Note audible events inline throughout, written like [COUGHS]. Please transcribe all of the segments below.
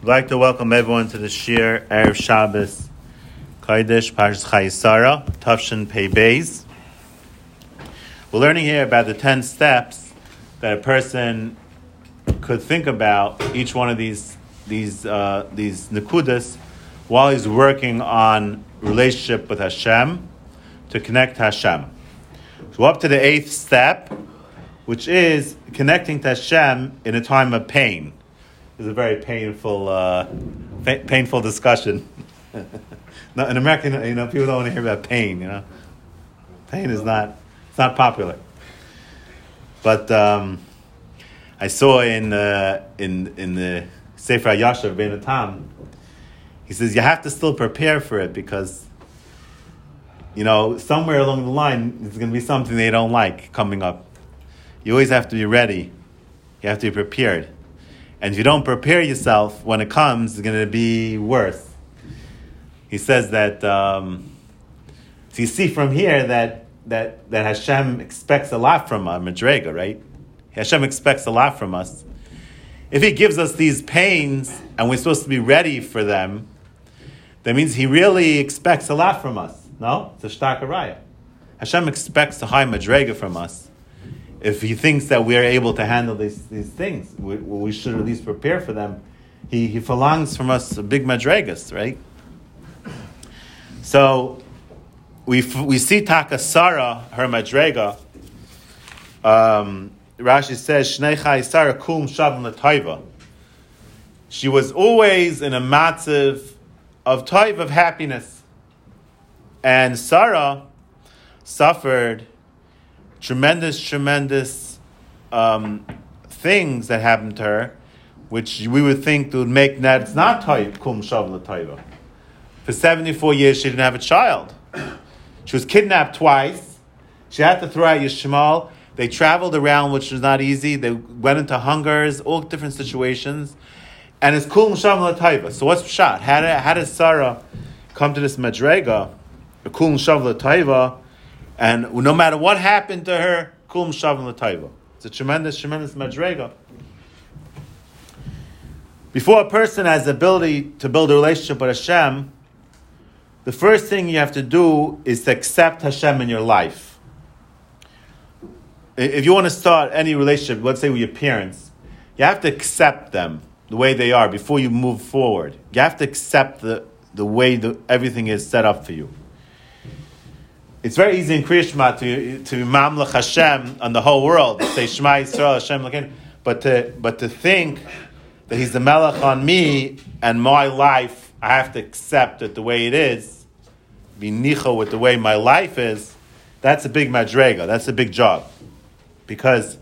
I'd like to welcome everyone to the Shiur Erev Shabbos Kodesh Parshas Chayesara Tavshin Pei Beis. We're learning here about the ten steps that a person could think about each one of these these uh, these nekudas while he's working on relationship with Hashem to connect Hashem. So up to the eighth step, which is connecting to Hashem in a time of pain. It's a very painful, uh, painful discussion. [LAUGHS] no, in America, you know, people don't want to hear about pain. You know, pain is not it's not popular. But um, I saw in uh, in in the Sefer Yashav Ben Tam, he says you have to still prepare for it because you know somewhere along the line it's going to be something they don't like coming up. You always have to be ready. You have to be prepared. And if you don't prepare yourself when it comes, it's going to be worse. He says that. Um, so you see from here that that that Hashem expects a lot from us, Madrega, right? Hashem expects a lot from us. If He gives us these pains and we're supposed to be ready for them, that means He really expects a lot from us. No, it's a shtakaraya. Hashem expects a high Madrega from us. If He thinks that we are able to handle these, these things, we, we should at least prepare for them. He, he verlangs from us a big Madregas, right? So we, we see Takasara, her Madrega. Um, Rashi says, Shnei Chayisara kum. She was always in a matziv of taiv of happiness. And Sarah suffered tremendous, tremendous um, things that happened to her, which we would think would make that it's not taiv kum shavim l'taiva. For 74 years, she didn't have a child. She was kidnapped twice. She had to throw out Yishmael. They traveled around, which was not easy. They went into hungers, all different situations. And it's Kum Msham Taiva. So what's shot? How did, how did Sarah come to this Madrega, Kul Msham Taiva, and no matter what happened to her, Kul Msham Taiva. It's a tremendous, tremendous Madrega. Before a person has the ability to build a relationship with Hashem, the first thing you have to do is to accept Hashem in your life. If you want to start any relationship, let's say with your parents, you have to accept them the way they are before you move forward. You have to accept the, the way the, everything is set up for you. It's very easy in Kriyashma to, to mamlech Hashem on the whole world, say Shema Yisrael, Hashem Lakin, but to, but to think that He's the Melech on me and my life, I have to accept it the way it is, be nicho with the way my life is, that's a big madrega, that's a big job. Because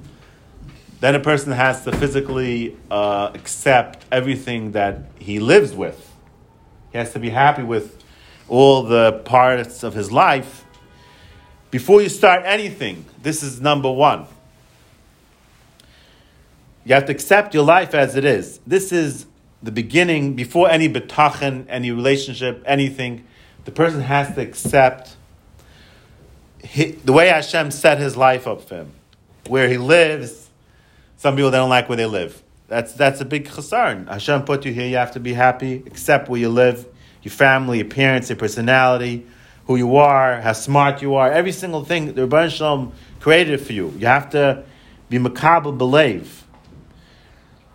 then a person has to physically uh, accept everything that he lives with. He has to be happy with all the parts of his life. Before you start anything, this is number one. You have to accept your life as it is. This is the beginning, before any betachin, any relationship, anything. The person has to accept the way Hashem set his life up for him, where he lives. Some people don't like where they live. That's that's a big chasarn. Hashem put you here. You have to be happy. Accept where you live, your family, your parents, your personality, who you are, how smart you are. Every single thing the Rebbeinu Shalom created for you. You have to be makabel believe.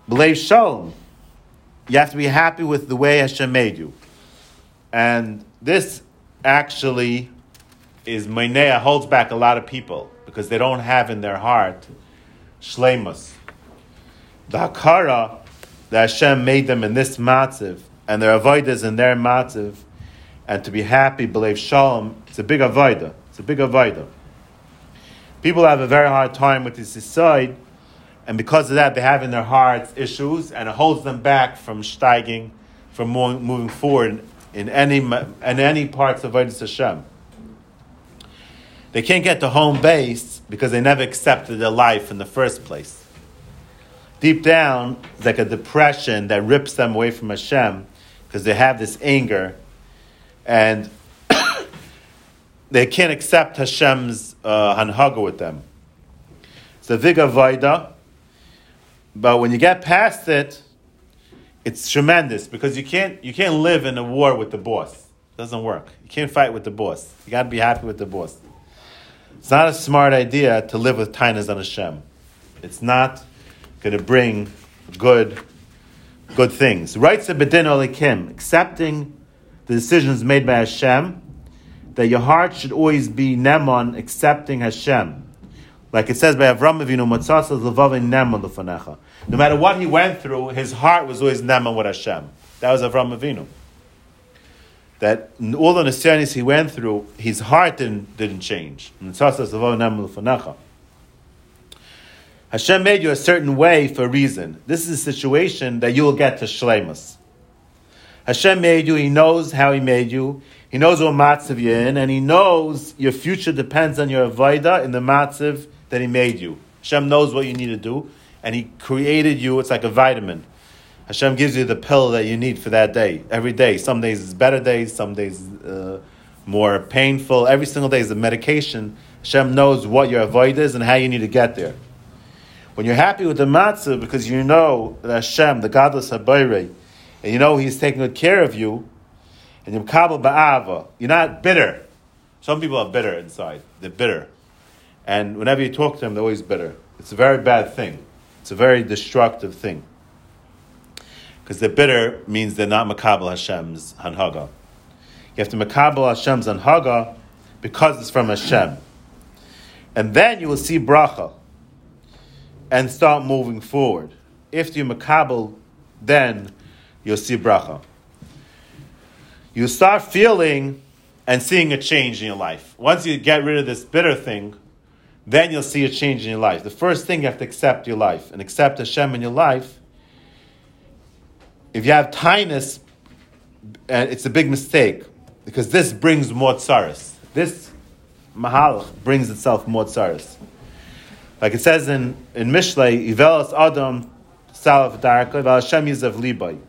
Believe shalom. You have to be happy with the way Hashem made you. And this actually is Mainea holds back a lot of people because they don't have in their heart shlemus. The hakara that Hashem made them in this matziv and their avodas in their matziv, and to be happy, believe shalom, it's a big avodah. It's a big avodah. People have a very hard time with this side, and because of that, they have in their hearts issues, and it holds them back from steiging, from moving forward in any in any parts of Avodah Hashem. They can't get to home base because they never accepted their life in the first place. Deep down, it's like a depression that rips them away from Hashem because they have this anger and [COUGHS] they can't accept Hashem's uh, hanhaga with them. It's a viga vaida, but when you get past it, it's tremendous because you can't you can't live in a war with the boss. It doesn't work. You can't fight with the boss. You got to be happy with the boss. It's not a smart idea to live with tainas on Hashem. It's not going to bring good good things. Rights of bedin olikim, accepting the decisions made by Hashem, that your heart should always be nemon, accepting Hashem. Like it says by Avram Avinu, Matzasas Levavin Nemon Lefanecha. No matter what he went through, his heart was always Nemon with Hashem. That was Avram Avinu. That all the Nisyanis he went through, his heart didn't, didn't change. Matzasas Levavin Nemon Lefanecha. Hashem made you a certain way for a reason. This is a situation that you will get to Shlemus. Hashem made you, He knows how He made you, He knows what matzav you're in, and He knows your future depends on your avodah in the matzav that He made you. Hashem knows what you need to do, and He created you, it's like a vitamin. Hashem gives you the pill that you need for that day, every day. Some days is better days, some days uh, more painful. Every single day is a medication. Hashem knows what your avoid is and how you need to get there. When you're happy with the matzah because you know that Hashem, the godless Habayre, and you know He's taking good care of you, and you're ba'ava, you're not bitter. Some people are bitter inside. They're bitter. And whenever you talk to them, they're always bitter. It's a very bad thing. It's a very destructive thing. Because they're bitter means they're not makabel Hashem's hanhaga. You have to makabel Hashem's hanhaga because it's from Hashem. And then you will see bracha and start moving forward. If you makabel, then you'll see bracha. You start feeling and seeing a change in your life. Once you get rid of this bitter thing, then you'll see a change in your life. The first thing you have to accept your life and accept Hashem in your life. If you have tinus, and uh, it's a big mistake because this brings more tsaris. This mahal brings itself more tsaris. Like it says in, in Mishlei, Ivelas Adam Salaf Darka, Hashem Yizav Libai.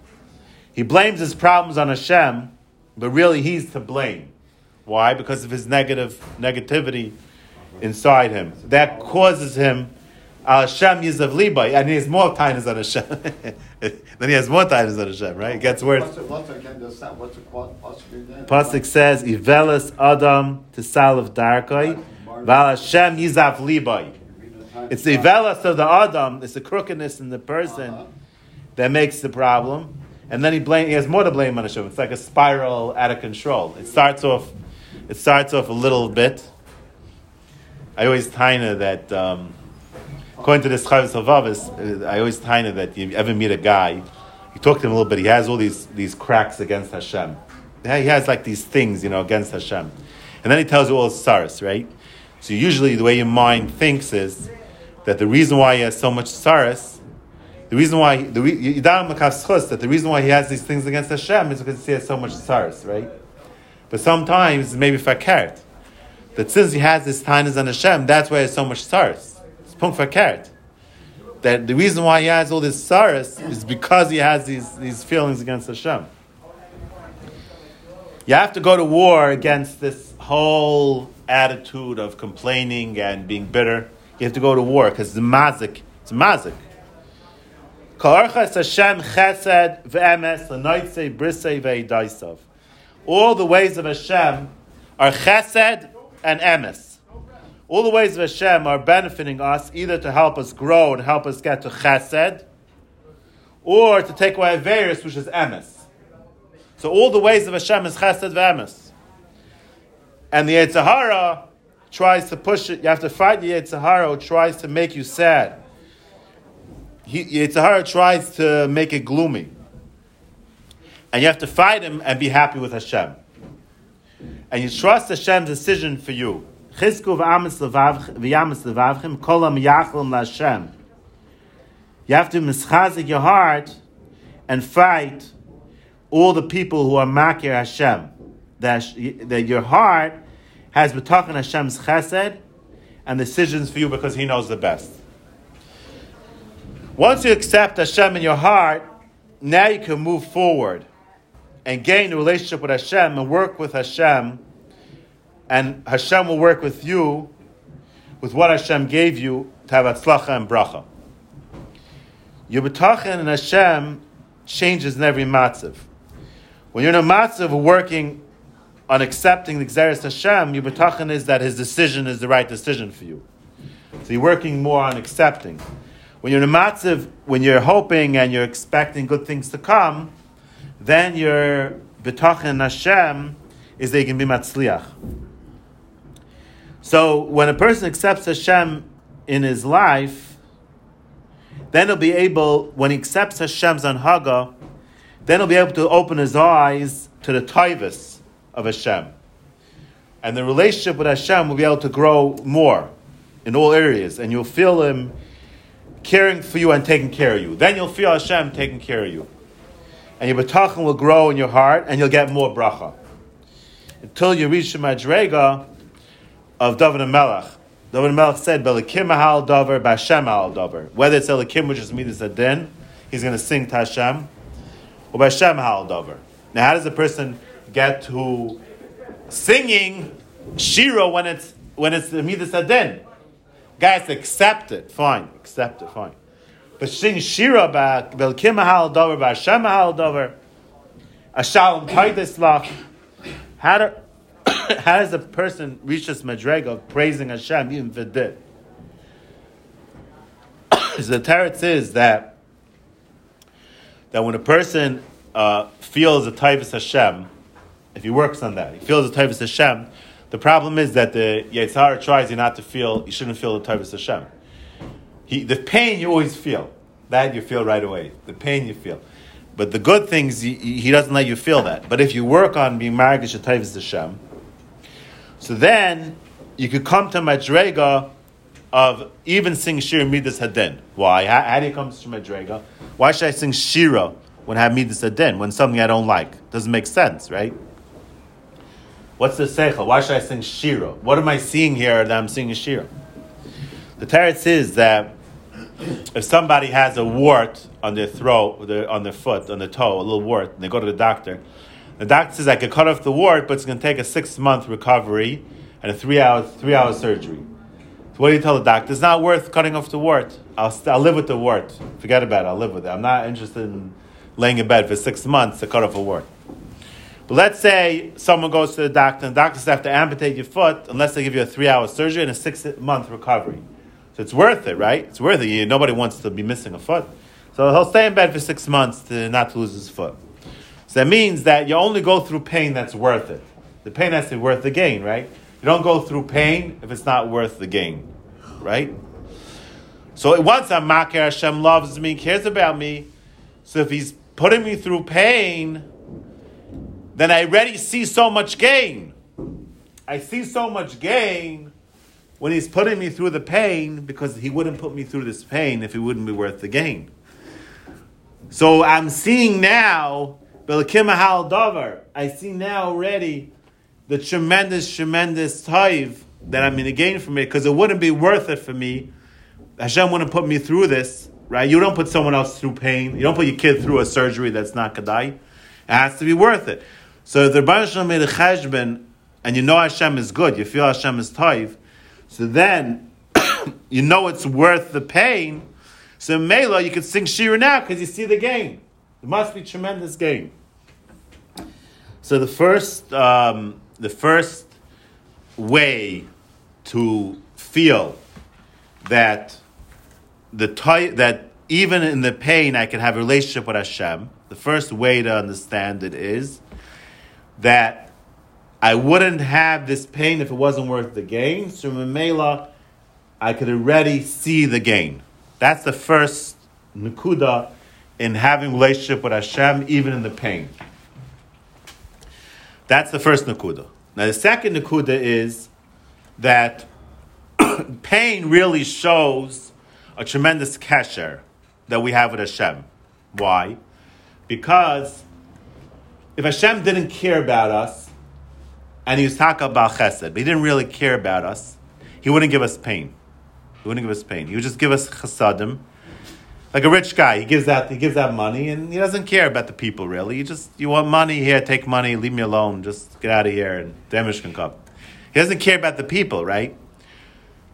He blames his problems on Hashem, but really he's to blame. Why? Because of his negative negativity inside him. That causes him Hashem Yizav Libai, and he has more tainas on Hashem. [LAUGHS] then he has more tainas than Hashem, right? It gets worse. Pasuk says, Ivelas Adam to Salaf Darkai, Val Hashem Yizav Libai. It's the velas of the Adam, it's the crookedness in the person uh-huh. that makes the problem. And then he blame, he has more to blame on Hashem. It's like a spiral out of control. It starts off, it starts off a little bit. I always tiny that, um, according to this Chavis Havavis, uh, I always tiny that you ever meet a guy, you talk to him a little bit, he has all these, these cracks against Hashem. He has like these things, you know, against Hashem. And then he tells you all his sorrows, right? So usually the way your mind thinks is, that the reason why he has so much saras, the reason why the that the reason why he has these things against Hashem is because he has so much saras, right? But sometimes maybe fakert that since he has this tainas on Hashem, that's why he has so much saras. It's punk fakert. That the reason why he has all this saras is because he has these, these feelings against Hashem. You have to go to war against this whole attitude of complaining and being bitter you have to go to war because it's mazik. It's mazik. All the ways of Hashem are chesed and emes. All the ways of Hashem are benefiting us either to help us grow and help us get to chesed, or to take away a virus, which is emes. So all the ways of Hashem is chesed ve'emes. And the Yetzer tries to push it. You have to fight the Yetzer who tries to make you sad. He, Yetzer Hara tries to make it gloomy. And you have to fight him and be happy with Hashem. And you trust Hashem's decision for you. You have to mischazik your heart and fight all the people who are makir Hashem. That, that your heart has betachin Hashem's chesed and decisions for you because He knows the best. Once you accept Hashem in your heart, now you can move forward and gain a relationship with Hashem and work with Hashem, and Hashem will work with you with what Hashem gave you to have atzlacha and bracha. You're betachin and Hashem changes in every matzav. When you're in a matzav working on accepting the Xeris Hashem, your betachan is that his decision is the right decision for you. So you're working more on accepting. When you're in a when you're hoping and you're expecting good things to come, then your betachan Hashem is that you can be matzliach. So when a person accepts Hashem in his life, then he'll be able, when he accepts Hashem's anhaga, then he'll be able to open his eyes to the taivas of Hashem. And the relationship with Hashem will be able to grow more in all areas, and you'll feel Him caring for you and taking care of you. Then you'll feel Hashem taking care of you. And your betachan will grow in your heart, and you'll get more bracha. Until you reach the madrega of David HaMelech. David HaMelech said, Belikim ahal davar, b'Hashem ahal davar. Whether it's Elikim, which is midas adin, he's going to sing to Hashem, or b'Hashem ahal davar. Now, how does a person get to singing shira when it's when it's midas adin? Guys, accept it. Fine, accept it. Fine. But sing shira back. Belikim ahal davar, b'Hashem ahal davar. Ashalom taidis lach. How [COUGHS] how does a person reach this madrega of praising Hashem even vidit? [COUGHS] the teretz is that that when a person uh, feels a taivas Hashem, if he works on that, he feels a taivas Hashem. The problem is that the Yetzirah tries you not to feel. You shouldn't feel the taivas Hashem. He, the pain you always feel. That you feel right away. The pain you feel. But the good things, he, he doesn't let you feel that. But if you work on being margish taivas Hashem, so then you could come to Madrega of even sing Shir Midas Hadin. Why? How, how, do you come to Madrega? Why should I sing Shira when I have Midas Hadin, when something I don't like? Doesn't make sense, right? What's the Seichel? Why should I sing Shira? What am I seeing here that I'm singing Shira? The Teretz says that if somebody has a wart on their throat, on their foot, on their toe, a little wart, and they go to the doctor, the doctor says I could cut off the wart, but it's going to take a six month recovery and a three hour three hour surgery. So what do you tell the doctor? It's not worth cutting off the wart. I'll, st- I'll live with the wart. Forget about it. I'll live with it. I'm not interested in laying in bed for six months to cut off a wart. But let's say someone goes to the doctor, and the doctor says have to amputate your foot unless they give you a three hour surgery and a six month recovery. So it's worth it, right? It's worth it. Nobody wants to be missing a foot. So he'll stay in bed for six months to not lose his foot. So that means that you only go through pain that's worth it. The pain has to be worth the gain, right? You don't go through pain if it's not worth the gain, right? So once I'm makir, Hashem loves me, cares about me. So if He's putting me through pain, then I already see so much gain. I see so much gain when He's putting me through the pain because He wouldn't put me through this pain if it wouldn't be worth the gain. So I'm seeing now Davar. I see now already the tremendous, tremendous taiv that I'm going to gain from it because it wouldn't be worth it for me. Hashem wouldn't put me through this, right? You don't put someone else through pain. You don't put your kid through a surgery that's not kadai. It has to be worth it. So if the Shalom made a cheshbon and you know Hashem is good, you feel Hashem is taiv, so then [COUGHS] you know it's worth the pain. So Mela, you can sing Shira now because you see the gain. It must be tremendous gain. So the first, um, the first way to feel that the that even in the pain I can have a relationship with Hashem. The first way to understand it is that I wouldn't have this pain if it wasn't worth the gain. So Mamela, I could already see the gain. That's the first nakuda in having relationship with Hashem, even in the pain. That's the first nakuda. Now the second nakuda is that [COUGHS] pain really shows a tremendous kesher that we have with Hashem. Why? Because if Hashem didn't care about us, and he was talking about chesed, but he didn't really care about us, he wouldn't give us pain. He wouldn't give us pain. He would just give us chesadim, like a rich guy, he gives out he gives out money and he doesn't care about the people really. You just you want money here, take money, leave me alone, just get out of here and damage can come. He doesn't care about the people, right?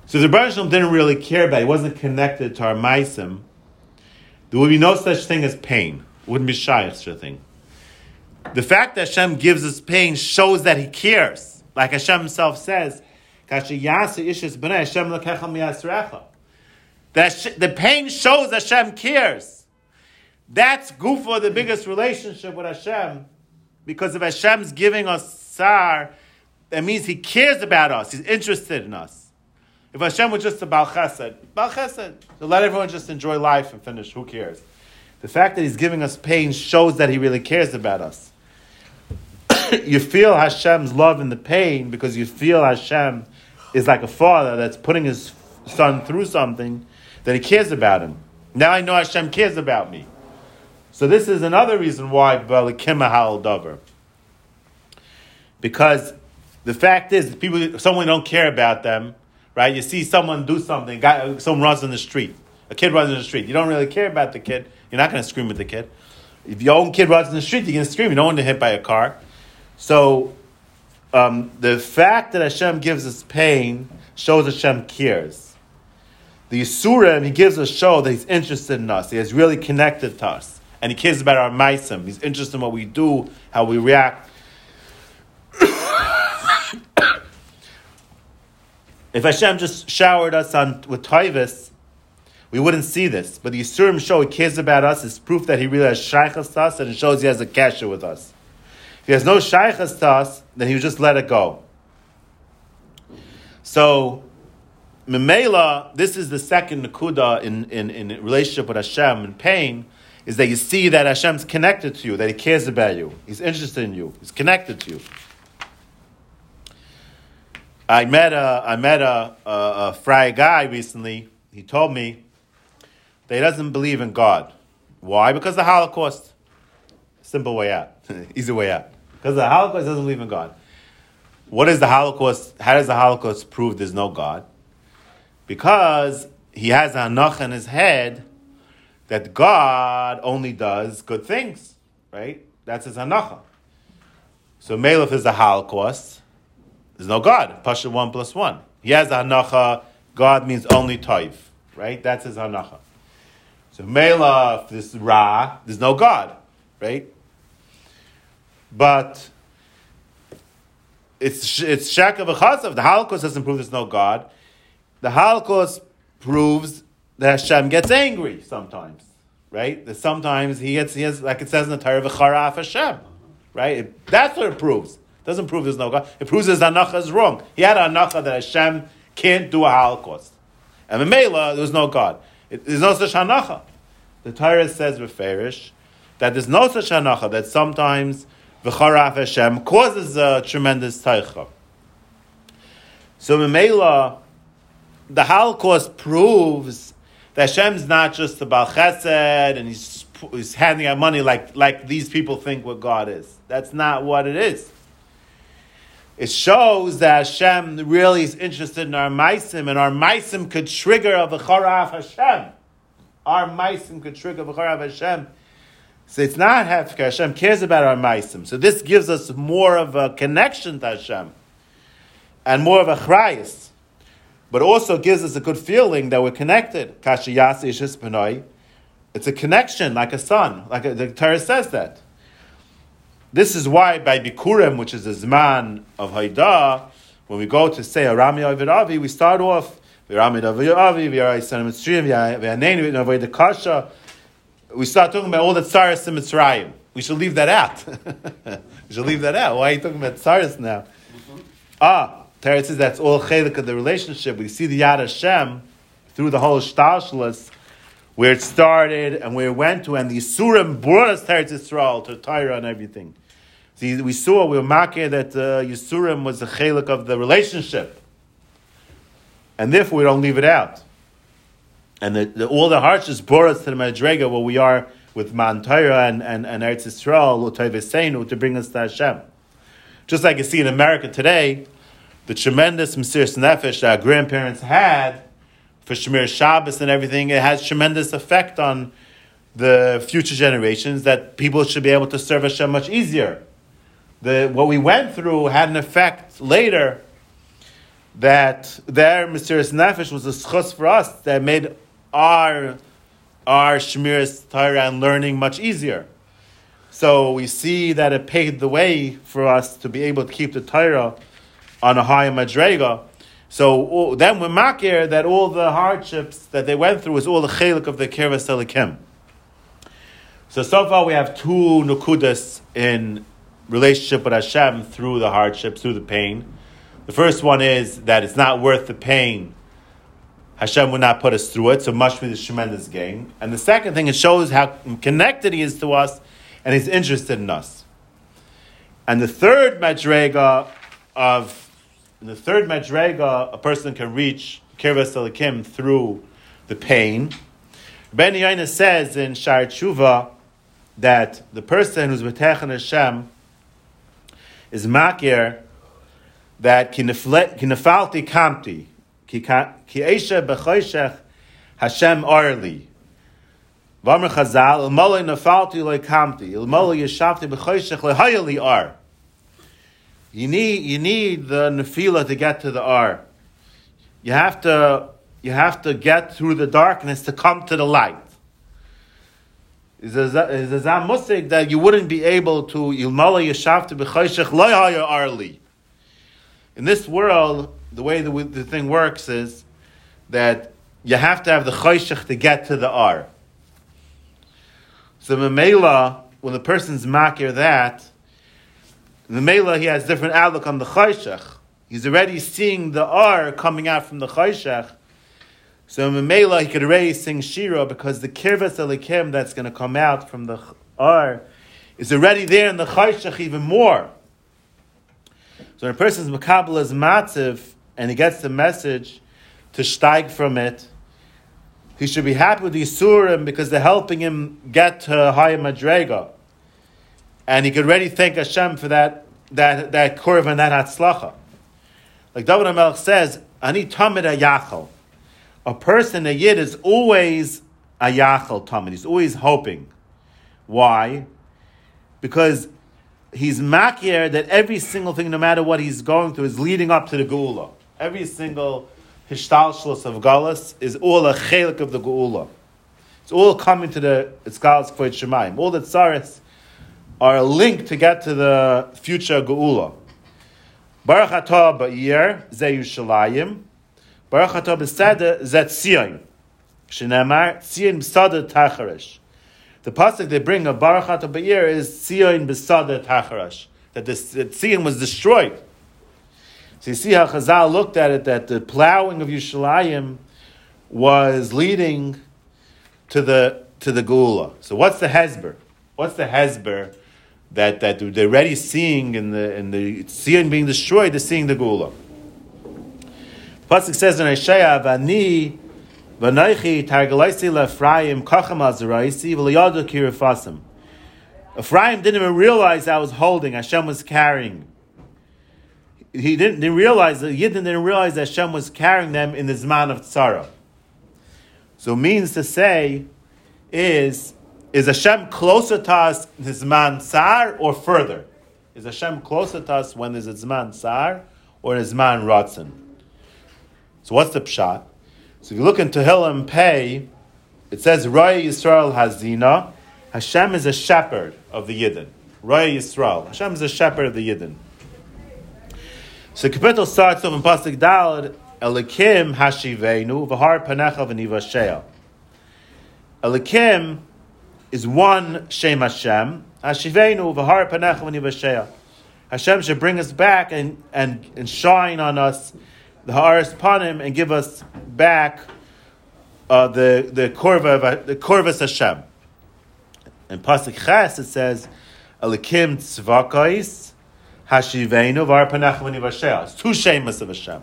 So the Baruch didn't really care about. It. He wasn't connected to our maisim. There would be no such thing as pain. Wouldn't be shy, such a thing. The fact that Hashem gives us pain shows that He cares. Like Hashem Himself says, that the pain shows Hashem cares. That's gufa, the biggest relationship with Hashem, because if Hashem's giving us sar, that means He cares about us. He's interested in us. If Hashem was just a Baal Chesed, Baal Chesed, so let everyone just enjoy life and finish. Who cares? The fact that He's giving us pain shows that He really cares about us. [LAUGHS] you feel Hashem's love in the pain because you feel Hashem is like a father that's putting his son through something that he cares about him. Now I know Hashem cares about me. So this is another reason why Balikimahal Dover. Because the fact is, people, someone don't care about them, right? You see someone do something, guy, someone runs in the street, a kid runs in the street. You don't really care about the kid. You're not going to scream at the kid. If your own kid runs in the street, you're going to scream. You don't want to hit by a car. So um, the fact that Hashem gives us pain shows Hashem cares. The Yisurim, he gives us show that he's interested in us. He has really connected to us. And he cares about our maisim. He's interested in what we do, how we react. [COUGHS] if Hashem just showered us on with Taivas, we wouldn't see this. But the Yisurim show he cares about us. It's proof that he really has shaykhas us and it shows he has a kasha with us. Has no shaykhas to us, then he would just let it go. So, Memela, this is the second Nakuda in, in, in relationship with Hashem and pain, is that you see that Hashem's connected to you, that He cares about you, He's interested in you, He's connected to you. I met a, I met a, a, a Fry guy recently. He told me that he doesn't believe in God. Why? Because the Holocaust. Simple way out. [LAUGHS] Easy way out. Because the Holocaust doesn't believe in God. What is the Holocaust? How does the Holocaust prove there's no God? Because he has hanach in his head that God only does good things, right? That's his hanacha. So Melech is the Holocaust. There's no God. Pasha one plus one. He has hanacha. God means only toiv, right? That's his hanacha. So Melech, this Ra, there's no God, right? But it's it's shaka v'chasav. The Holocaust doesn't prove there's no God. The Holocaust proves that Hashem gets angry sometimes, right? That sometimes he gets he has like it says in the Torah v'charaf Hashem, right? It, that's what it proves. It doesn't prove there's no God. It proves his anacha is wrong. He had an anacha that Hashem can't do a Holocaust, and Mela there was no God. It, there's no such anacha. The Torah says beferish that there's no such anacha that sometimes v'charaf Hashem causes a tremendous taicha. So Memela, the Holocaust proves that Hashem's not just about chesed and he's, he's handing out money like, like these people think what God is. That's not what it is. It shows that Hashem really is interested in our maisim, and our maisim could trigger a v'charaf Hashem. Our maisim could trigger a v'charaf Hashem so it's not Hefker. Hashem cares about our Maisim. So this gives us more of a connection to Hashem and more of a chrayas. But also gives us a good feeling that we're connected. It's a connection like a son. Like a, the Torah says that. This is why by Bikurim, which is the Zman of Haidah, when we go to say Arami Avi, we start off Arami Avi, V'Yarayis Mitzrayim, V'Yanenu V'Avodah Kasha, we start talking about all the tsaris in Mitzrayim. We should leave that out. [LAUGHS] we should leave that out. Why are you talking about tsaris now? Mm-hmm. Ah, Torah says that's all chelik of the relationship. We see the Yad Hashem through the whole Shtalshalas, where it started and where it went to, and the Yisurim brought us to Yisrael, to Torah and everything. See, we saw, we were making that uh, Yisurim was the chelik of the relationship. And therefore we don't leave it out. And the, the, all the hardships brought us to the Madrega where we are with Man Torah and, and, and Eretz Yisrael, to bring us to Hashem. Just like you see in America today, the tremendous Mesiris Nefesh that our grandparents had for Shemir Shabbos and everything, it has tremendous effect on the future generations that people should be able to serve Hashem much easier. The, what we went through had an effect later that their Mesiris Nefesh was a schus for us that made our our Shemiris Torah and learning much easier. So we see that it paved the way for us to be able to keep the Torah on a high madrega. So then we're makir that all the hardships that they went through was all the chelik of the Kirvas Elikim. So so far we have two nukudas in relationship with Hashem through the hardships, through the pain. The first one is that it's not worth the pain. Hashem would not put us through it, so much be the tremendous gain. And the second thing, it shows how connected He is to us, and He's interested in us. And the third madrega of the third madrega, a person can reach kirvas elikim through the pain. Ben Yaina says in Shar Tshuva that the person who's B'tech Hashem is makir that kinefalti kamti ki esha Hashem arli. V'amr Chazal ilmolei nefalti loy kamti ilmolei yeshavti b'choshech lehayali ar. You need you need the nefila to get to the ar. You have to you have to get through the darkness to come to the light is a zamusik that you wouldn't be able to ilmala yeshavta b'chayshech loyhaya arli. In this world, the way the, the thing works is that you have to have the chayshech to get to the R. So memela, when the person's makir that, the mela he has different outlook on the chayshech. He's already seeing the R coming out from the chayshech, so in Mela, he could already sing Shira because the Kirvas Elikim that's going to come out from the R is already there in the Chayshach even more. So when a person's Makabal is matziv and he gets the message to steig from it, he should be happy with the Yisurim because they're helping him get to higher Madrega. And he could really thank Hashem for that, that, that Kurv and that Hatzlacha. Like David HaMelech says, Ani Tamid Ayachal a person, a yid, is always a yachal tamid. He's always hoping. Why? Because he's makir that every single thing, no matter what he's going through, is leading up to the geula. Every single hishtalshlus of galus is all a chelik of the geula. It's all coming to the Iskalas Kvoit Shemaim. All the tsaris are a link to get to the future geula. Baruch atah ba'ir ze Yushalayim. Baruch atah b'sada zet tzion. Shenamar tzion b'sada tacharish. The pasuk they bring of Baruch atah b'ir is tzion b'sada tacharish. That the tzion was destroyed. So you see how Chazal looked at it, that the plowing of Yushalayim was leading to the to the Gula. So what's the Hezber? What's the Hezber that, that they're already seeing in the in the Zion being destroyed, they're seeing the Gula. Pasuk says in Isaiah, "Vani v'neichi targalaisi le'Ephraim kachem azaraisi v'liyadu kirifasim." Ephraim didn't even realize I was holding. Hashem was carrying. He didn't, didn't realize that Yidden didn't realize that Hashem was carrying them in the zman of tzara. So means to say is is Hashem closer to us in the zman sar or further? Is Hashem closer to us when there's a zman sar or a zman ratzon? So what's the pshat? So if you look in Tehillim Pei, it says Roy Yisrael Hazina. Hashem is a shepherd of the Yidden. Roy Yisrael. Hashem is a shepherd of the Yidden. So the capital starts off in Pasuk Dalad, Elikim Hashivenu V'har Panecha V'nivashea. Elikim is one Shem Hashem. Hashivenu V'har Panecha V'nivashea. Hashem should bring us back and, and, and shine on us the Haaretz Panim and give us back uh, the the korva the korvas Hashem. In pasuk Ches it says, "Elikim tzvakais hashivenu var panach It's two shemas of Hashem.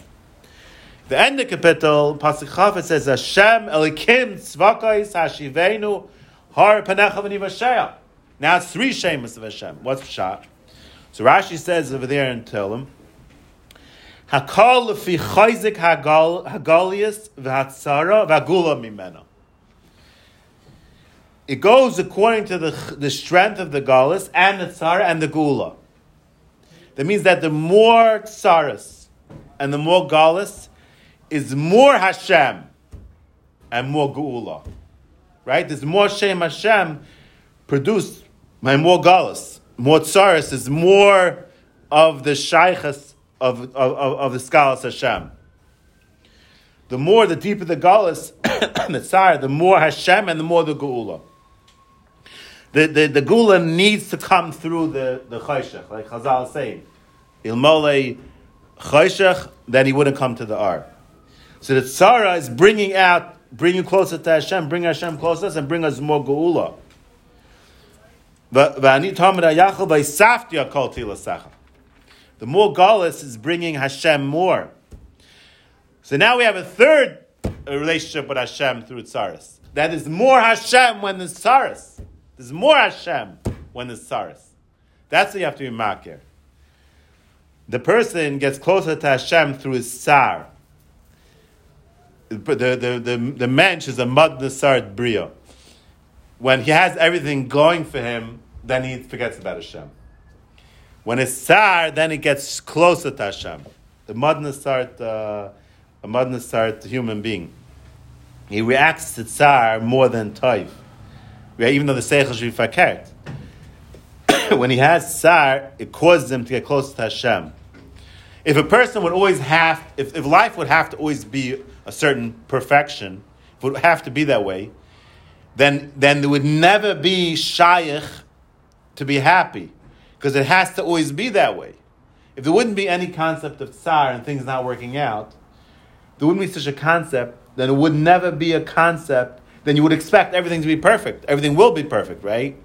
The end of the capital pasuk Chaf it says, "Hashem Elikim tzvakais hashivenu har panach Now it's three shemas of Hashem. What's pshat? So Rashi says over there in Tehillim. Hakal lefi chayzik hagalias v'hatzara v'agula mimena. It goes according to the, the strength of the galis and the tzara and the gula. That means that the more tsaras and the more galis is more Hashem and more gula. right? There's more Shem Hashem produced by more Galus. More Tsaris is more of the Shaykhas of, of, of, of the Skalas Hashem. The more, the deeper the Galus, [COUGHS] the Tsar, the more Hashem and the more the Geula. The, the, the Gula needs to come through the, the Chayshach, like Chazal is saying. Ilmole Chayshach, then he wouldn't come to the Ar. So the Tzara is bringing out, bringing closer to Hashem, bring Hashem closer to us, and bring us more Geula. The more Galus is bringing Hashem more. So now we have a third relationship with Hashem through Tsaris. That is more Hashem when the Tsaris. There's more Hashem when there's Tsaris. That's what you have to be makir. The person gets closer to Hashem through his Tsar. The, the, the, the, mensch is a mud Bria. When he has everything going for him, then he forgets about Hashem. When it's Tsar, then he gets closer to Hashem. The mud Nasar, uh, a mud human being. He reacts to Tsar more than Taif. Even though the Seichel should be fakert. [COUGHS] when he has Tsar, it causes him to get close to Hashem. If a person would always have, if, if life would have to always be a certain perfection, if it would have to be that way, then, then there would never be shaykh to be happy. Because it has to always be that way. If there wouldn't be any concept of tsar and things not working out, there wouldn't be such a concept, then it would never be a concept, then you would expect everything to be perfect. Everything will be perfect, right?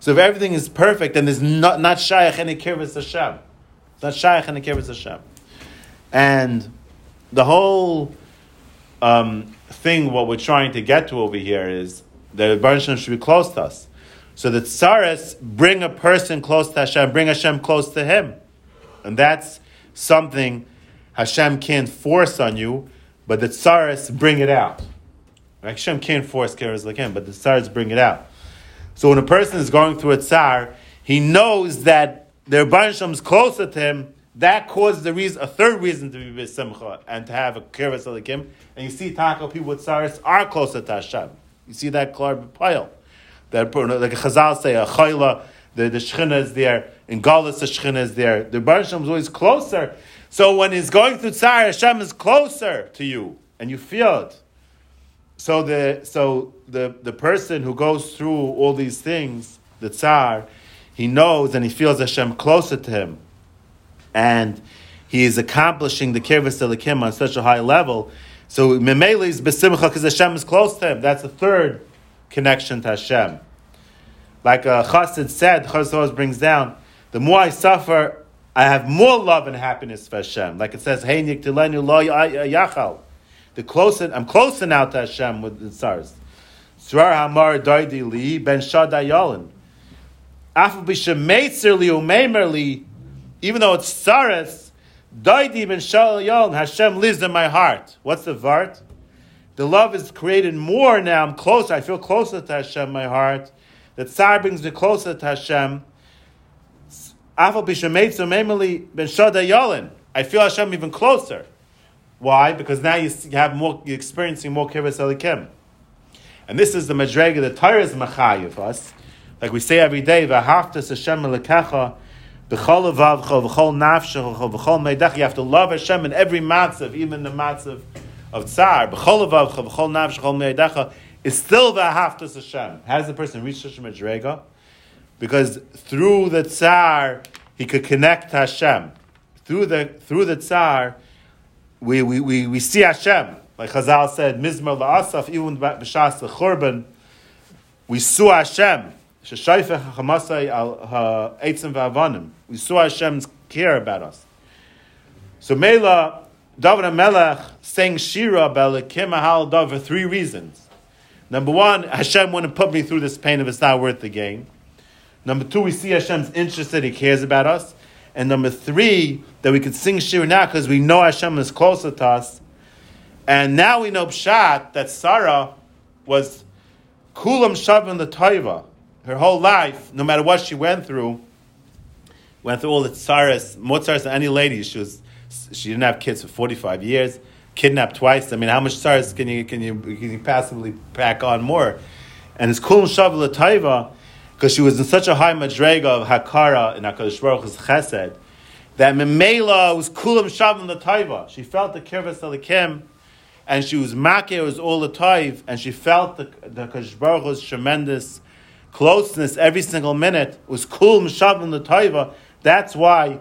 So if everything is perfect, then there's not, not shaykh any kirvis Hashem. It's not shaykh any kirvis Hashem. And the whole um, thing, what we're trying to get to over here is that Baruch should be close to us. So the tsaris bring a person close to Hashem, bring Hashem close to Him. And that's something Hashem can't force on you, but the tsaris bring it out. Hashem can't force Keres like him, but the tsars bring it out. So when a person is going through a tsar, he knows that their bansham is closer to him. That causes a reason, a third reason to be besimcha and to have a Keres Elikim. And you see, taco people with tsars are closer to Hashem. You see that klar pile. That like a Chazal say a chayla, the the shechina is there. In Galus the shechina is there. The bansham is always closer. So when he's going through tsar, Hashem is closer to you, and you feel it. So the so the, the person who goes through all these things, the tsar, he knows and he feels Hashem closer to him. And he is accomplishing the kirvas elikim on such a high level. So Memele is besimcha because Hashem is close to him. That's the third connection to Hashem. Like uh, Chassid said, Chassid always brings down, the more I suffer, I have more love and happiness for Hashem. Like it says, Hey Niktilenu lo yachal. The closer I'm closer now to Hashem with the. Srar Hamar Li Ben Shaddai Yalin. Afal Bishametzer Li Umeimer Li, even though it's Saras, Hashem lives in my heart. What's the Vart? The love is created more now. I'm closer. I feel closer to Hashem, my heart. That Tsar brings me closer to Hashem. I feel Hashem even closer. Why? Because now you have more, you're experiencing more kibbutz elikim. And this is the madrega, the Torah is machayiv us. Like we say every day, v'haftas Hashem elikecha, b'chol avavcha, v'chol nafshecha, v'chol meidach. You have to love Hashem in every matzav, even the matzav of tsar. B'chol avavcha, v'chol nafshecha, meidacha is still v'haftas Hashem. How does the person reach such a madrega? Because through the tsar, he could connect to Hashem. Through the, through the tsar, we, we, we, we see Hashem. Like Chazal said, Mizmar la'asaf, even b'shas the churban, we saw Hashem. We saw Hashem's care about us. So Mela, David Melech sang Shira Belikim Ahal Dav for three reasons. Number one, Hashem wouldn't put me through this pain if it's not worth the gain. Number two, we see Hashem's interested, He cares about us. And number three, that we could sing Shir now because we know Hashem is closer to us. And now we know Pshat that Sarah was Kulam Shavin the Taiva. Her whole life, no matter what she went through, went through all the tsaras, tsaras than any lady. She was, she didn't have kids for 45 years, kidnapped twice. I mean, how much tsaras can you, can you, can you passively pack on more? and it's Kulam Shav Lataiva because she was in such a high madrega of Hakara in HaKadosh Baruch Hu's Chesed that Memela was Kulam Shav Lataiva. She felt the Kirvas Elokim and she was Makir, was all the Taiv, and she felt the, the Baruch Hu's tremendous closeness every single minute. It was Kulam Shav Lataiva. That's why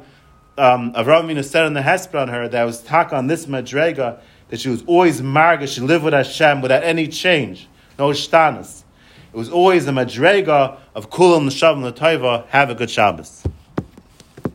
um, Avraham Avinu said in the Hesped on her that was tak on this madrega that she was always marga, she lived with Hashem without any change, no shtanas. It was always a madrega of kulam l'shavim l'taiva. Have a good Shabbos.